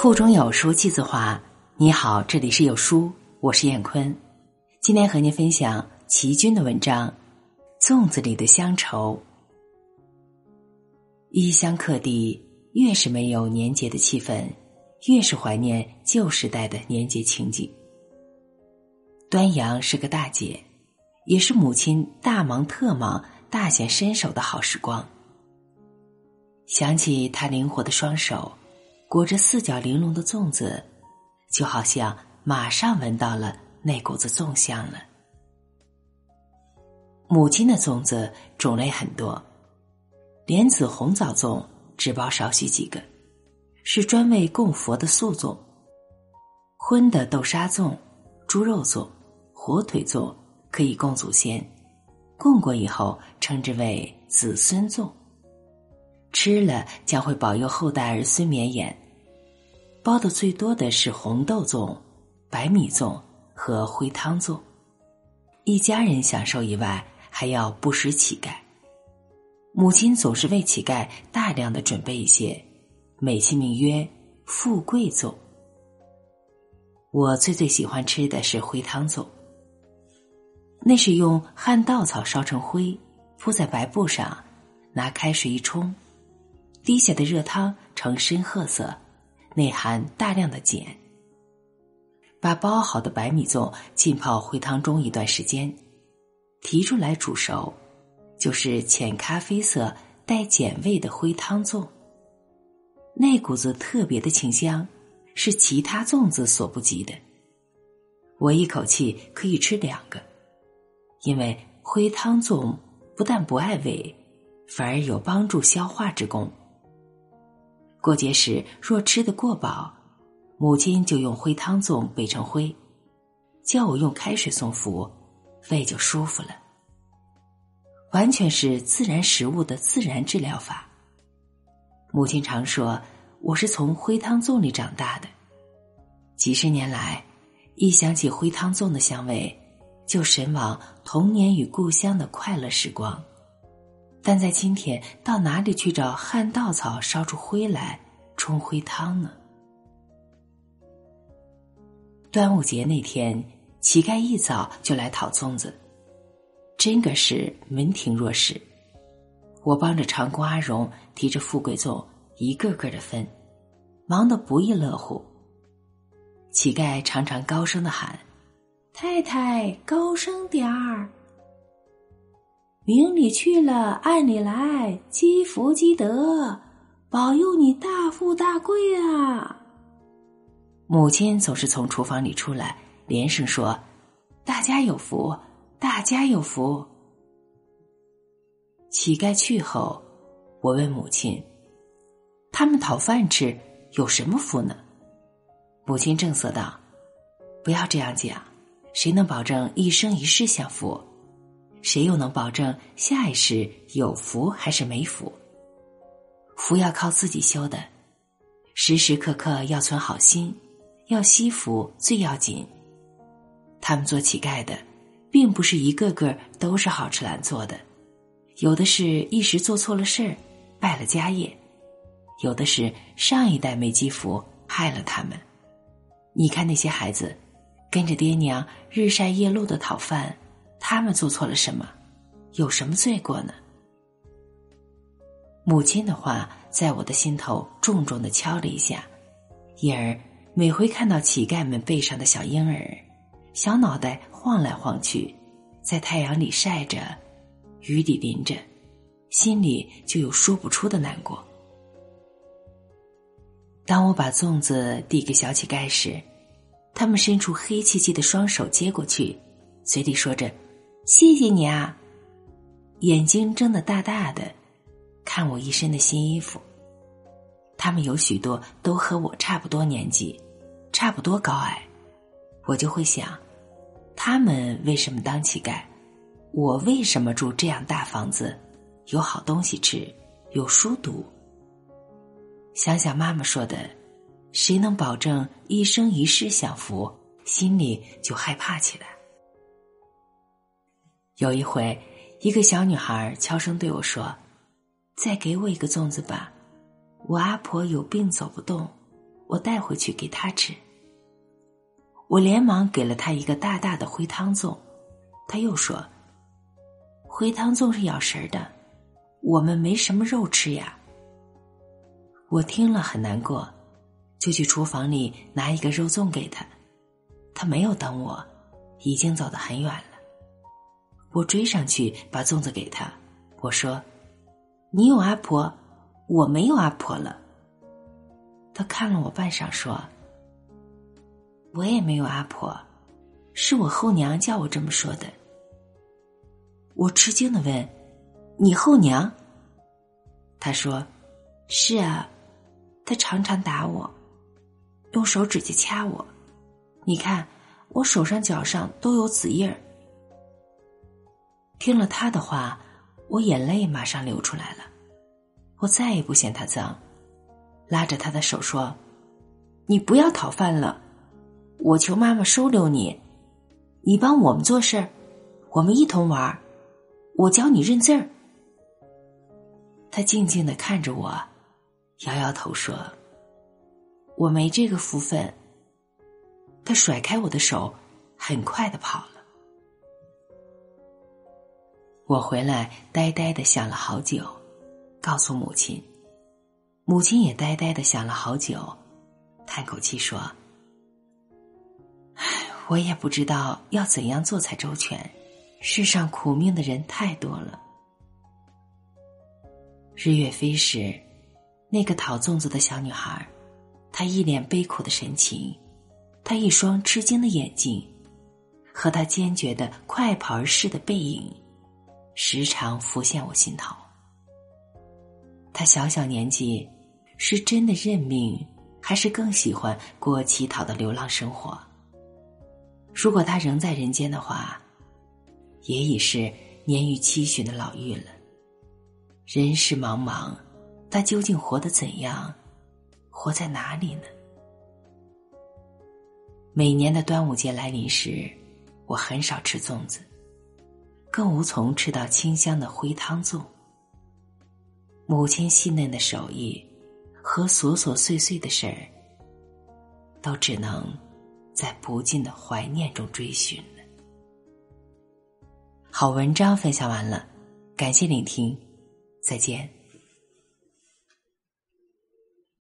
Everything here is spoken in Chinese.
腹中有书气自华。你好，这里是有书，我是燕坤。今天和您分享齐军的文章《粽子里的乡愁》。异乡客地，越是没有年节的气氛，越是怀念旧时代的年节情景。端阳是个大节，也是母亲大忙特忙、大显身手的好时光。想起她灵活的双手，裹着四角玲珑的粽子。就好像马上闻到了那股子粽香了。母亲的粽子种类很多，莲子红枣粽只包少许几个，是专为供佛的素粽；荤的豆沙粽、猪肉粽、火腿粽可以供祖先，供过以后称之为子孙粽，吃了将会保佑后代儿孙绵延。包的最多的是红豆粽、白米粽和灰汤粽，一家人享受以外，还要不食乞丐。母亲总是为乞丐大量的准备一些，美其名曰“富贵粽”。我最最喜欢吃的是灰汤粽，那是用旱稻草烧成灰，铺在白布上，拿开水一冲，滴下的热汤呈深褐色。内含大量的碱。把包好的白米粽浸泡灰汤中一段时间，提出来煮熟，就是浅咖啡色带碱味的灰汤粽。那股子特别的清香，是其他粽子所不及的。我一口气可以吃两个，因为灰汤粽不但不碍味，反而有帮助消化之功。过节时若吃得过饱，母亲就用灰汤粽备成灰，叫我用开水送服，胃就舒服了。完全是自然食物的自然治疗法。母亲常说我是从灰汤粽里长大的，几十年来，一想起灰汤粽的香味，就神往童年与故乡的快乐时光。但在今天，到哪里去找旱稻草烧出灰来冲灰汤呢？端午节那天，乞丐一早就来讨粽子，真个是门庭若市。我帮着长工阿荣提着富贵粽，一个个的分，忙得不亦乐乎。乞丐常常高声的喊：“太太，高声点儿。”明里去了，暗里来，积福积德，保佑你大富大贵啊！母亲总是从厨房里出来，连声说：“大家有福，大家有福。”乞丐去后，我问母亲：“他们讨饭吃有什么福呢？”母亲正色道：“不要这样讲，谁能保证一生一世享福？”谁又能保证下一世有福还是没福？福要靠自己修的，时时刻刻要存好心，要惜福最要紧。他们做乞丐的，并不是一个个都是好吃懒做的，有的是一时做错了事儿，败了家业；有的是上一代没积福，害了他们。你看那些孩子，跟着爹娘日晒夜露的讨饭。他们做错了什么？有什么罪过呢？母亲的话在我的心头重重的敲了一下，因而每回看到乞丐们背上的小婴儿，小脑袋晃来晃去，在太阳里晒着，雨里淋着，心里就有说不出的难过。当我把粽子递给小乞丐时，他们伸出黑漆漆的双手接过去，嘴里说着。谢谢你啊！眼睛睁得大大的，看我一身的新衣服。他们有许多都和我差不多年纪，差不多高矮。我就会想，他们为什么当乞丐？我为什么住这样大房子，有好东西吃，有书读？想想妈妈说的，谁能保证一生一世享福？心里就害怕起来。有一回，一个小女孩悄声对我说：“再给我一个粽子吧，我阿婆有病走不动，我带回去给她吃。我连忙给了她一个大大的灰汤粽，她又说：“灰汤粽是咬食的，我们没什么肉吃呀。”我听了很难过，就去厨房里拿一个肉粽给她，她没有等我，已经走得很远了。我追上去把粽子给他，我说：“你有阿婆，我没有阿婆了。”他看了我半晌，说。我也没有阿婆，是我后娘叫我这么说的。我吃惊的问：“你后娘？”他说：“是啊，他常常打我，用手指甲掐我。你看我手上、脚上都有紫印儿。”听了他的话，我眼泪马上流出来了。我再也不嫌他脏，拉着他的手说：“你不要讨饭了。”我求妈妈收留你，你帮我们做事儿，我们一同玩儿。我教你认字儿。他静静的看着我，摇摇头说：“我没这个福分。”他甩开我的手，很快的跑。我回来呆呆的想了好久，告诉母亲，母亲也呆呆的想了好久，叹口气说。唉我也不知道要怎样做才周全，世上苦命的人太多了。日月飞时，那个讨粽子的小女孩，她一脸悲苦的神情，她一双吃惊的眼睛，和她坚决的快跑而逝的背影，时常浮现我心头。他小小年纪，是真的认命，还是更喜欢过乞讨的流浪生活？如果他仍在人间的话，也已是年逾七旬的老妪了。人世茫茫，他究竟活得怎样？活在哪里呢？每年的端午节来临时，我很少吃粽子，更无从吃到清香的灰汤粽。母亲细嫩的手艺和琐琐碎碎的事儿，都只能。在不尽的怀念中追寻了。好文章分享完了，感谢聆听，再见。